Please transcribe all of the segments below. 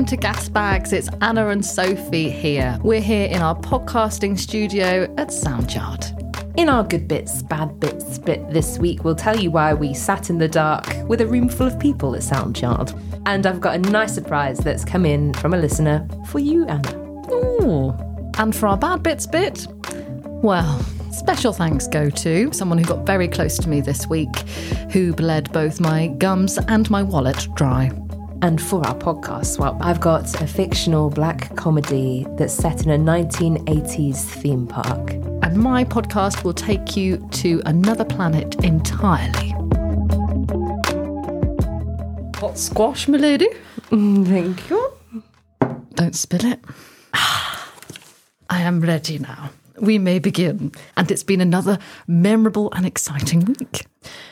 welcome to Gas Bags. It's Anna and Sophie here. We're here in our podcasting studio at Soundyard. In our good bits, bad bits bit this week, we'll tell you why we sat in the dark with a room full of people at Soundyard. And I've got a nice surprise that's come in from a listener for you, Anna. Ooh. And for our bad bits bit, well, special thanks go to someone who got very close to me this week, who bled both my gums and my wallet dry. And for our podcast swap, I've got a fictional black comedy that's set in a 1980s theme park. And my podcast will take you to another planet entirely. Hot squash, my lady. Mm, thank you. Don't spill it. I am ready now. We may begin. And it's been another memorable and exciting week.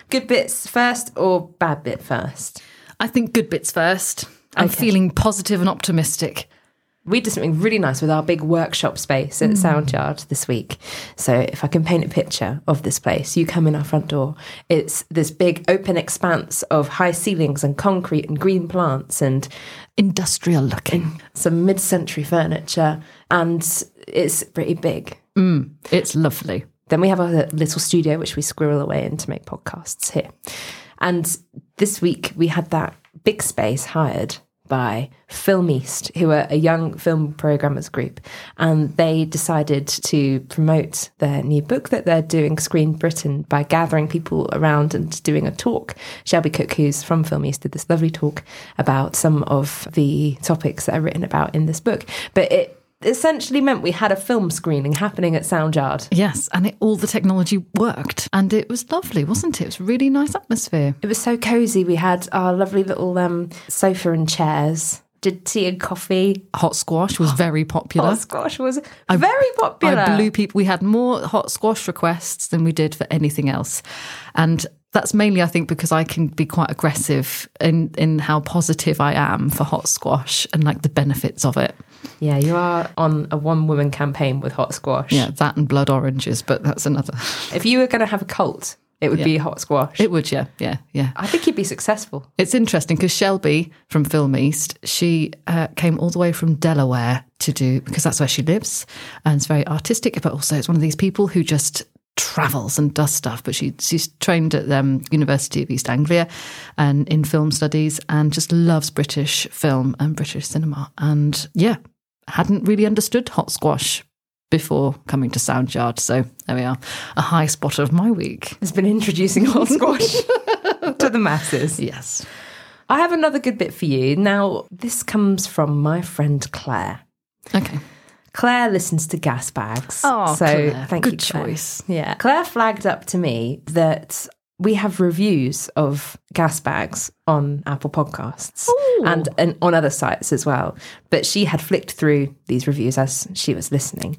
Good bits first or bad bit first? I think good bits first. I'm Okay. feeling positive and optimistic. We did something really nice with our big workshop space at hmm. Soundyard this week. So, if I can paint a picture of this place, you come in our front door. It's this big open expanse of high ceilings and concrete and green plants and Industrial looking. some mid century furniture, and it's pretty big. Hmm. It's lovely. Then we have our little studio, which we squirrel away in to make podcasts here. And this week we had that big space hired by Film East, who are a young film programmers group. And they decided to promote their new book that they're doing, Screen Britain, by gathering people around and doing a talk. Shelby Cook, who's from Film East, did this lovely talk about some of the topics that are written about in this book. But it essentially meant we had a film screening happening at Soundyard. Yes, and it, all the technology worked. And it was lovely, wasn't it? It was a really nice atmosphere. It was so cozy. We had our lovely little um, sofa and chairs. Did tea and coffee. Hot squash was very popular. Hot squash was very popular. I blew people. We had more hot squash requests than we did for anything else, and that's mainly, I think, because I can be quite aggressive in in how positive I am for hot squash and like the benefits of it. Yeah, you are on a one woman campaign with hot squash. Yeah, that and blood oranges, but that's another. If you were going to have a cult, it would be hot squash. It would, yeah, yeah, yeah. I think you'd be successful. It's interesting because Shelby from Film East, she uh, came all the way from Delaware to do because that's where she lives, and it's very artistic. But also, it's one of these people who just travels and does stuff. But she she's trained at the um, University of East Anglia and in film studies, and just loves British film and British cinema. And yeah, hadn't really understood hot squash before coming to Soundyard. So there we are, a high spot of my week. Has been introducing hot squash to the masses. Yes. I have another good bit for you. Now, this comes from my friend Claire. Okay. Claire listens to gas bags. Oh, so Claire. thank Good you, Claire. choice. Yeah. Claire flagged up to me that we have reviews of gas bags on Apple Podcasts and, and on other sites as well. But she had flicked through these reviews as she was listening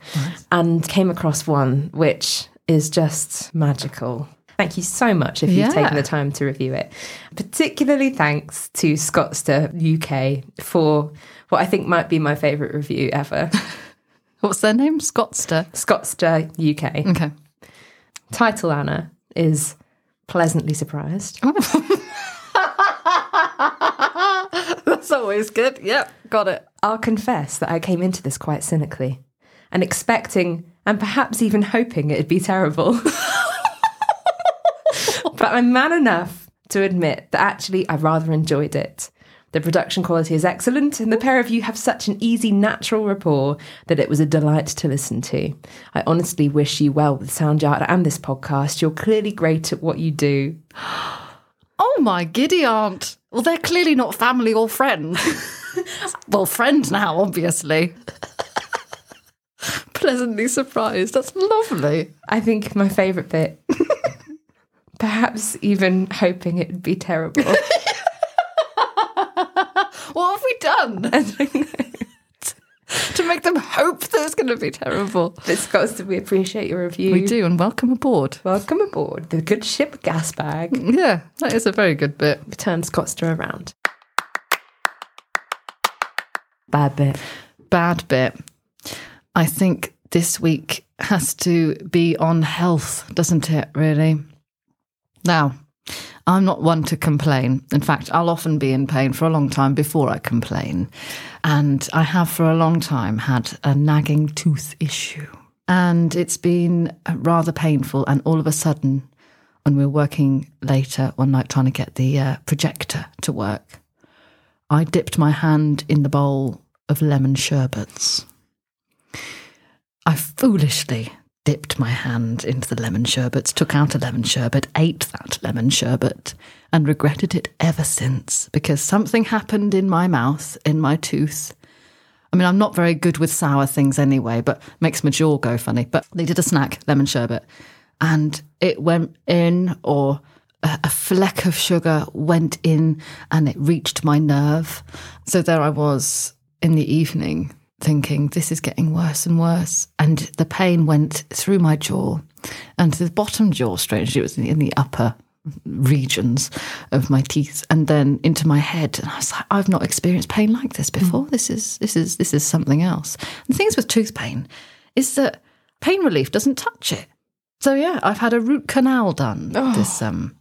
and came across one which is just magical. Thank you so much if you've taken the time to review it. Particularly thanks to Scottster UK for what I think might be my favourite review ever. What's their name? Scottster. Scottster UK. Okay. Title Anna is Pleasantly Surprised. Oh. That's always good. Yep, got it. I'll confess that I came into this quite cynically and expecting and perhaps even hoping it'd be terrible. but I'm man enough to admit that actually I rather enjoyed it. The production quality is excellent, and the pair of you have such an easy, natural rapport that it was a delight to listen to. I honestly wish you well with Sound Soundyard and this podcast. You're clearly great at what you do. Oh my giddy aunt. Well, they're clearly not family or friends. well, friend now, obviously. Pleasantly surprised. That's lovely. I think my favourite bit, perhaps even hoping it'd be terrible. What have we done to make them hope that it's going to be terrible? But Scots, we appreciate your review. We do, and welcome aboard. Welcome aboard the good ship gas bag. Yeah, that is a very good bit. Turn Scottster around. Bad bit. Bad bit. I think this week has to be on health, doesn't it, really? Now, I'm not one to complain. In fact, I'll often be in pain for a long time before I complain. And I have for a long time had a nagging tooth issue. And it's been rather painful. And all of a sudden, when we were working later one night trying to get the uh, projector to work, I dipped my hand in the bowl of lemon sherbets. I foolishly dipped my hand into the lemon sherbet, took out a lemon sherbet, ate that lemon sherbet, and regretted it ever since because something happened in my mouth, in my tooth. I mean, I'm not very good with sour things anyway, but makes my jaw go funny. But they did a snack, lemon sherbet, and it went in, or a, a fleck of sugar went in, and it reached my nerve. So there I was in the evening thinking this is getting worse and worse. And the pain went through my jaw and the bottom jaw strangely it was in the upper regions of my teeth and then into my head. And I was like I've not experienced pain like this before. Mm. this is this is this is something else. And the things with tooth pain is that pain relief doesn't touch it. So yeah I've had a root canal done oh. this um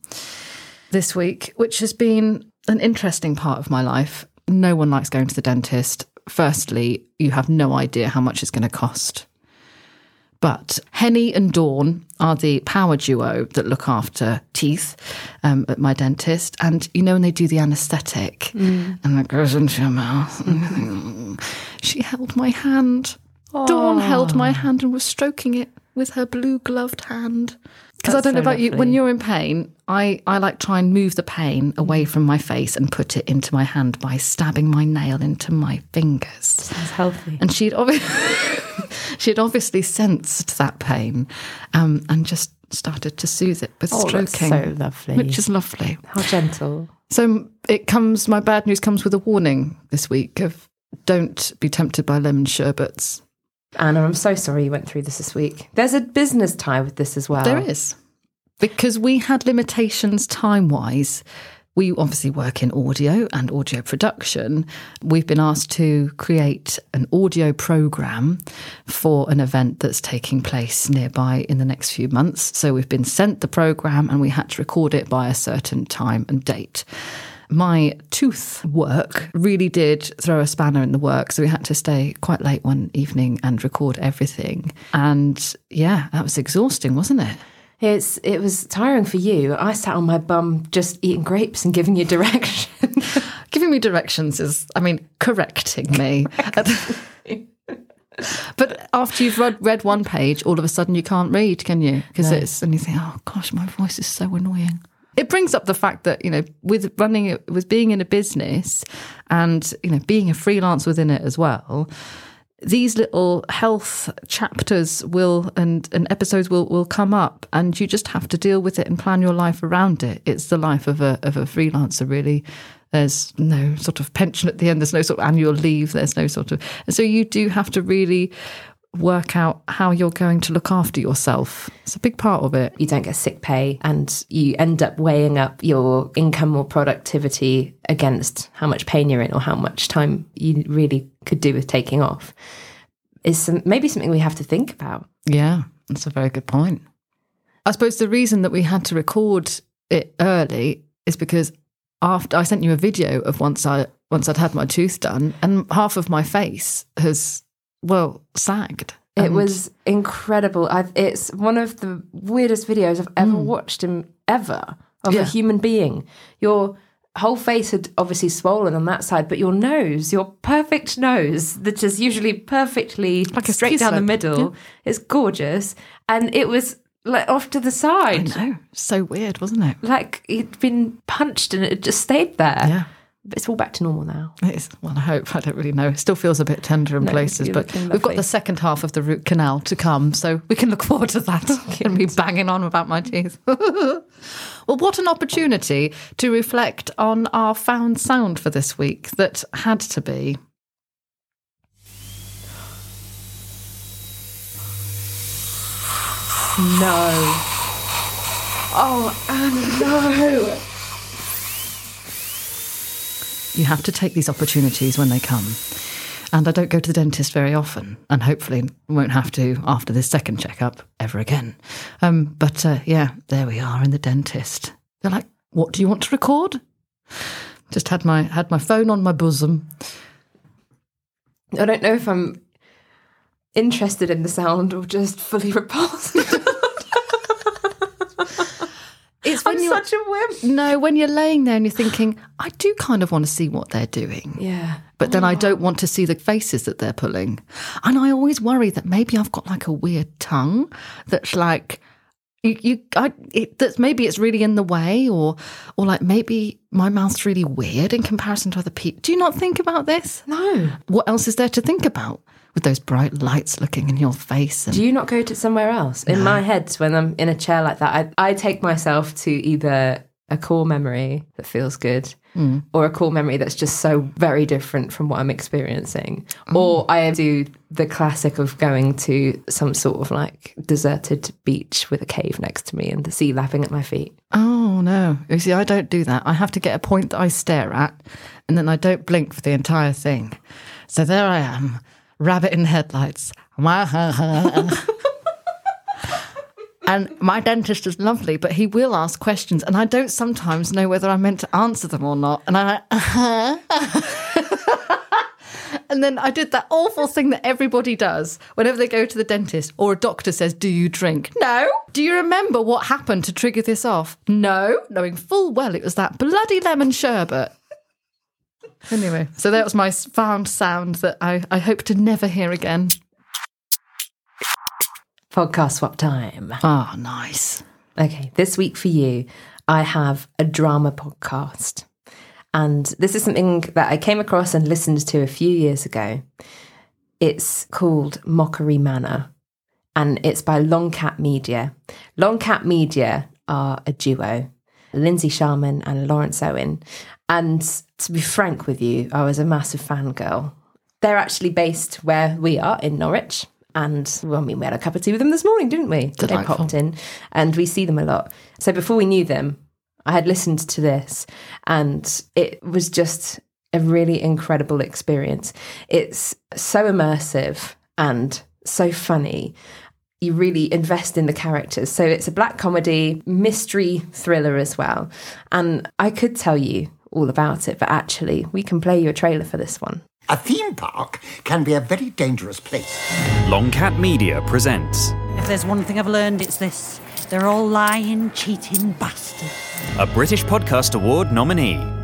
this week which has been an interesting part of my life. No one likes going to the dentist firstly, you have no idea how much it's going to cost. But Henny and Dawn are the power duo that look after teeth um, at my dentist. And you know, when they do the anaesthetic mm. and it goes into your mouth, she held my hand. Oh. Dawn held my hand and was stroking it with her blue gloved hand. Because I don't so know about lovely. you, when you're in pain, I, I like try and move the pain away from my face and put it into my hand by stabbing my nail into my fingers. Sounds healthy. And she'd obviously she'd obviously sensed that pain, um, and just started to soothe it with oh, stroking. so lovely, which is lovely. How gentle. So it comes. My bad news comes with a warning this week of don't be tempted by lemon sherbets Anna, I'm so sorry you went through this this week. There's a business tie with this as well. There is. Because we had limitations time wise. We obviously work in audio and audio production. We've been asked to create an audio program for an event that's taking place nearby in the next few months. So we've been sent the program and we had to record it by a certain time and date my tooth work really did throw a spanner in the works. So we had to stay quite late one evening and record everything. And yeah, that was exhausting, wasn't it? It's it was tiring for you. I sat on my bum just eating grapes and giving you directions. giving me directions is, I mean, correcting me. but after you've read, read one page, all of a sudden you can't read, can you? Because no. it's and you think, oh gosh, my voice is so annoying it brings up the fact that you know with running it with being in a business and you know being a freelance within it as well these little health chapters will and, and episodes will, will come up and you just have to deal with it and plan your life around it. It's the life of a of a freelancer really. There's no sort of pension at the end, there's no sort of annual leave, there's no sort of and so you do have to really work out how you're going to look after yourself. It's a big part of it. You don't get sick pay and you end up weighing up your income or productivity against how much pain you're in or how much time you really could do with taking off. Is maybe something we have to think about. Yeah, that's a very good point. I suppose the reason that we had to record it early is because after I sent you a video of once I once I'd had my tooth done and half of my face has well, sagged. It was incredible. I've, it's one of the weirdest videos I've ever mm. watched him ever of yeah. a human being. Your whole face had obviously swollen on that side, but your nose, your perfect nose, that is usually perfectly like straight down the middle, yeah. is gorgeous. And it was like off to the side. I know. So weird, wasn't it? Like he'd been punched and it just stayed there. Yeah it's all back to normal now. It is. Well, I hope. I don't really know. It still feels a bit tender in no, places, but we've got the second half of the root canal to come, so we can look forward to that and be banging on about my teeth. well, what an opportunity to reflect on our found sound for this week that had to be. No. Oh, Anna, no. You have to take these opportunities when they come. And I don't go to the dentist very often, and hopefully won't have to after this second checkup ever again. Um, but uh, yeah, there we are in the dentist. They're like, What do you want to record? Just had my had my phone on my bosom. I don't know if I'm interested in the sound or just fully repulsed. It's I'm you're such a wimp. no, when you're laying there and you're thinking, I do kind of want to see what they're doing. Yeah. But then oh. I don't want to see the faces that they're pulling. And I always worry that maybe I've got like a weird tongue that's like you, you I, it, that's maybe it's really in the way or or like maybe my mouth's really weird in comparison to other people. Do you not think about this? No. What else is there to think about with those bright lights looking in your face? And, Do you not go to somewhere else? In my head, when I'm in a chair like that, I, I take myself to either a core memory that feels good hmm. or a core memory that's just so very different from what I'm experiencing. Hmm. Or I do the classic of going to some sort of like deserted beach with a cave next to me and the sea lapping at my feet. Oh no! You see, I don't do that. I have to get a point that I stare at, and then I don't blink for the entire thing. So there I am, rabbit in headlights. and my dentist is lovely, but he will ask questions, and I don't sometimes know whether I'm meant to answer them or not. And uh-huh. And then I did that awful thing that everybody does whenever they go to the dentist or a doctor says, Do you drink? No. Do you remember what happened to trigger this off? No. Knowing full well it was that bloody lemon sherbet. Anyway, so that was my found sound that I, I hope to never hear again. Podcast swap time. Ah, nice. Okay, this week for you, I have a drama podcast. And this is something that I came across and listened to a few years ago. It's called Mockery Manor and it's by Longcat Media. Longcat Media are a duo, Lindsay Sharman and Lawrence Owen. And to be frank with you, I was a massive fangirl. They're actually based where we are in Norwich. And well, I mean, we had a cup of tea with them this morning, didn't we? They popped in and we see them a lot. So before we knew them, I had listened to this and it was just a really incredible experience. It's so immersive and so funny. You really invest in the characters. So it's a black comedy, mystery thriller as well. And I could tell you all about it, but actually, we can play you a trailer for this one. A theme park can be a very dangerous place. Longcat Media presents If there's one thing I've learned, it's this. They're all lying, cheating bastards. a British Podcast Award nominee.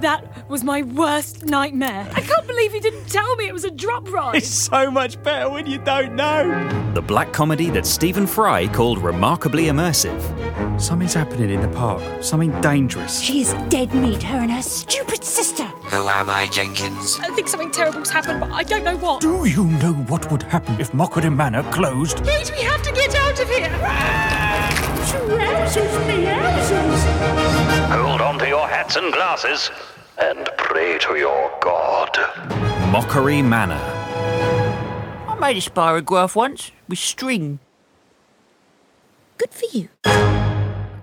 That was my worst nightmare. I can't believe you didn't tell me it was a drop ride. It's so much better when you don't know. The black comedy that Stephen Fry called remarkably immersive. Something's happening in the park. Something dangerous. She is dead meat, her and her stupid sister. Who am I, Jenkins? I think something terrible's happened, but I don't know what. Do you know what would happen if Mockery Manor closed? Wait, we have to get out of here. Hold on to your hats and glasses and pray to your god. Mockery Manor. I made a spirograph once with string. Good for you.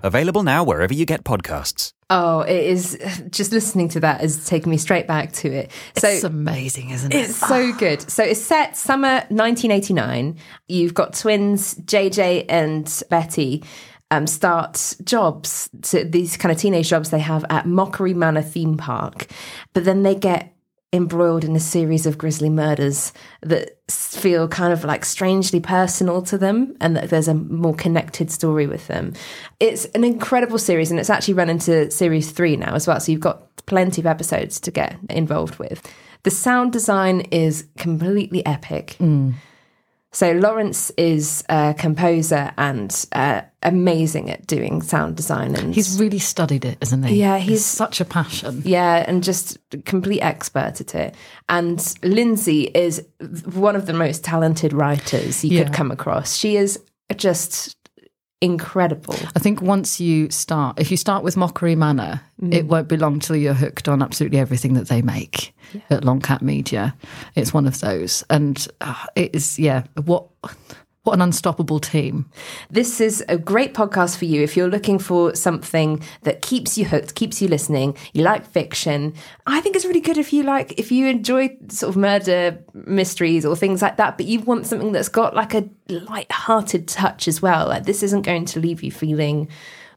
Available now wherever you get podcasts. Oh, it is just listening to that has taken me straight back to it. So it's amazing, isn't it? It's so good. So it's set summer 1989. You've got twins JJ and Betty um, start jobs, so these kind of teenage jobs they have at Mockery Manor theme park, but then they get embroiled in a series of grisly murders that feel kind of like strangely personal to them and that there's a more connected story with them. It's an incredible series and it's actually run into series three now as well. So you've got plenty of episodes to get involved with. The sound design is completely epic. So Lawrence is a composer and uh, amazing at doing sound design and He's really studied it, isn't he? Yeah, It's he's- such a passion. yeah, and just complete expert at it. And Lindsay is one of the most talented writers you Yeah. could come across. She is just incredible. I think once you start, if you start with Mockery Manor, it won't be long till you're hooked on absolutely everything that they make at Longcat Media. It's one of those, and uh, it is yeah. What what an unstoppable team. This is a great podcast for you if you're looking for something that keeps you hooked, keeps you listening. You like fiction. I think it's really good if you like if you enjoy sort of murder mysteries or things like that, but you want something that's got like a light-hearted touch as well. Like this isn't going to leave you feeling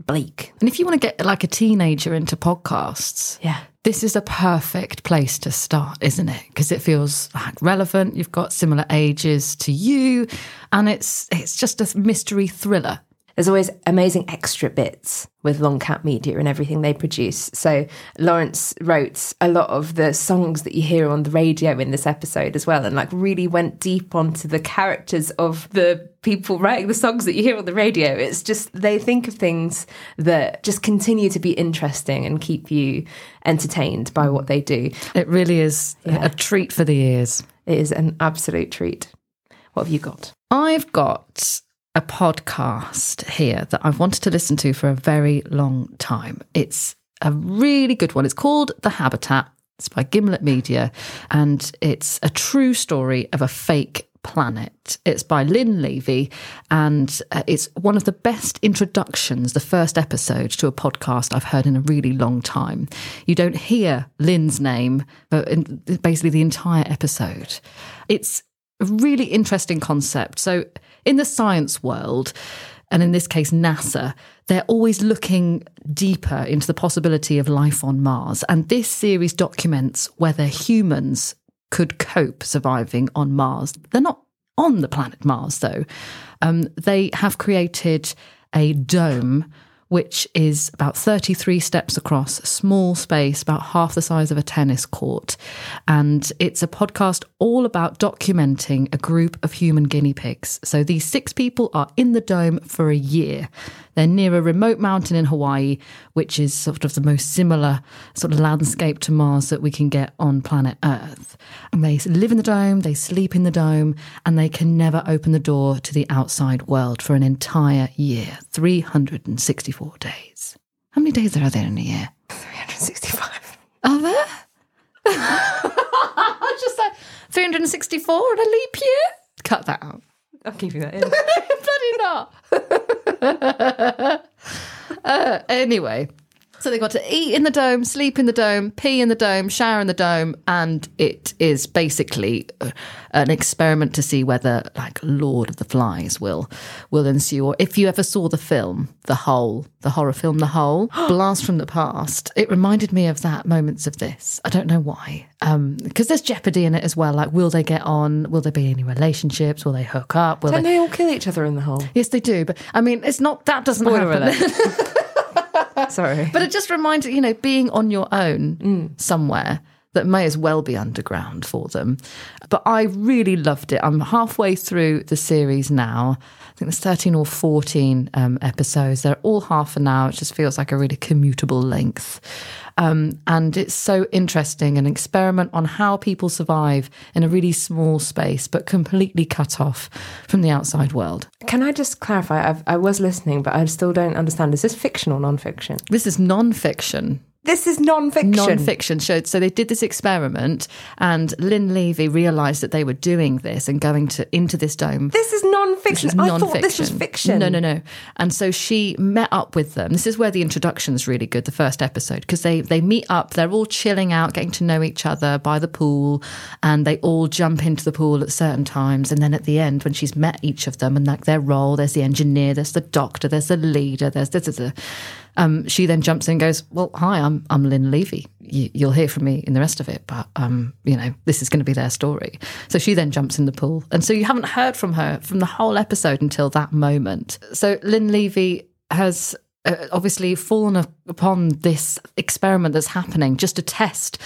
bleak. And if you want to get like a teenager into podcasts, Yeah. this is a perfect place to start, isn't it? Because it feels like relevant. You've got similar ages to you, and it's it's just a mystery thriller. There's always amazing extra bits with Longcat Media and everything they produce. So Lawrence wrote a lot of the songs that you hear on the radio in this episode as well, and like really went deep onto the characters of the people writing the songs that you hear on the radio. It's just they think of things that just continue to be interesting and keep you entertained by what they do. It really is a treat for the ears. It is an absolute treat. What have you got? I've got a podcast here that I've wanted to listen to for a very long time. It's a really good one. It's called The Habitat. It's by Gimlet Media, and it's a true story of a fake planet. It's by Lynn Levy, and uh, it's one of the best introductions, the first episode to a podcast I've heard in a really long time. You don't hear Lynn's name, but basically the entire episode. It's a really interesting concept. So, in the science world, and in this case, NASA, they're always looking deeper into the possibility of life on Mars. And this series documents whether humans could cope surviving on Mars. They're not on the planet Mars, though. Um, they have created a dome which is about 33 steps across, small space, about half the size of a tennis court. And it's a podcast all about documenting a group of human guinea pigs. So these six people are in the dome for a year. They're near a remote mountain in Hawaii, which is sort of the most similar sort of landscape to Mars that we can get on planet Earth. And they live in the dome, they sleep in the dome, and they can never open the door to the outside world for an entire year 364 days. How many days are there in a year? 365. Are there? I just said 364 in a leap year? Cut that out. I'll keep you that in. Bloody not. uh, anyway, so they got to eat in the dome, sleep in the dome, pee in the dome, shower in the dome, and it is basically uh, an experiment to see whether, like, Lord of the Flies will will ensue. Or if you ever saw the film, The Hole, the horror film, The Hole, Blast from the Past, it reminded me of that. Moments of this. I don't know why, because there's jeopardy in it as well. Like, will they get on? Will there be any relationships? Will they hook up? Will Don't they? they all kill each other in the hole? Yes, they do. But I mean, it's not that doesn't Spoiler happen. Sorry. But it just reminds you know, being on your own mm. somewhere that may as well be underground for them. But I really loved it. I'm halfway through the series now. I think there's 13 or 14 um, episodes. They're all half an hour. It just feels like a really commutable length. Um, and it's so interesting an experiment on how people survive in a really small space, but completely cut off from the outside world. Can I just clarify? I've, I was listening, but I still don't understand. Is this fiction or non-fiction? This is non-fiction. This is non-fiction. non-fiction showed so they did this experiment and lynn levy realized that they were doing this and going to into this dome This is non-fiction. This is I thought this was non-fiction. fiction. No, no, no. And so she met up with them. This is where the introduction is really good, the first episode, because they they meet up. They're all chilling out, getting to know each other by the pool, and they all jump into the pool at certain times. And then at the end, when she's met each of them and like their role, there's the engineer, there's the doctor, there's the leader, there's this, this, this. Um, she then jumps in and goes, "Well, hi, I'm I'm Lynn Levy. You, you'll hear from me in the rest of it, but um, you know, this is going to be their story." So she then jumps in the pool, and so you haven't heard from her from the whole episode until that moment. So Lynn Levy has uh, obviously fallen upon this experiment that's happening just to test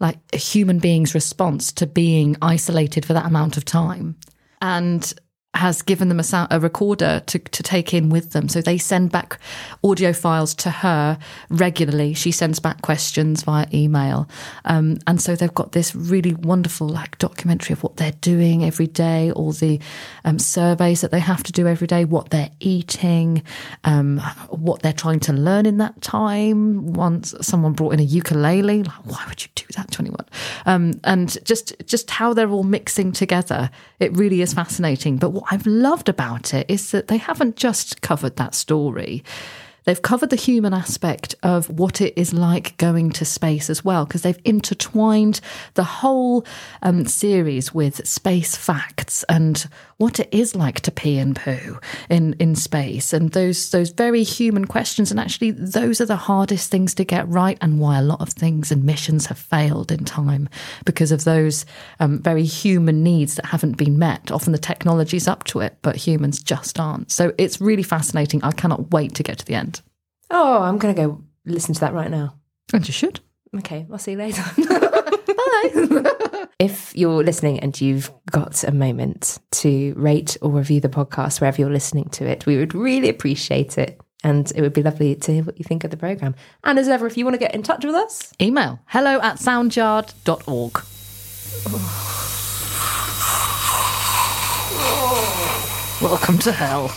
like a human being's response to being isolated for that amount of time, and has given them a, sound, a recorder to, to take in with them. So they send back audio files to her regularly. She sends back questions via email. Um, and so they've got this really wonderful like documentary of what they're doing every day, all the um, surveys that they have to do every day, what they're eating, um, what they're trying to learn in that time. Once someone brought in a ukulele, like, why would you do that to anyone? Um, and just just how they're all mixing together. It really is fascinating. But what I've loved about it is that they haven't just covered that story. They've covered the human aspect of what it is like going to space as well, because they've intertwined the whole um, series with space facts and what it is like to pee and poo in, in space and those those very human questions. And actually, those are the hardest things to get right, and why a lot of things and missions have failed in time because of those um, very human needs that haven't been met. Often the technology's up to it, but humans just aren't. So it's really fascinating. I cannot wait to get to the end. Oh, I'm going to go listen to that right now. And you should. Okay, I'll see you later. Bye. if you're listening and you've got a moment to rate or review the podcast wherever you're listening to it, we would really appreciate it. And it would be lovely to hear what you think of the programme. And as ever, if you want to get in touch with us, Email hello at soundyard.org. Welcome to hell.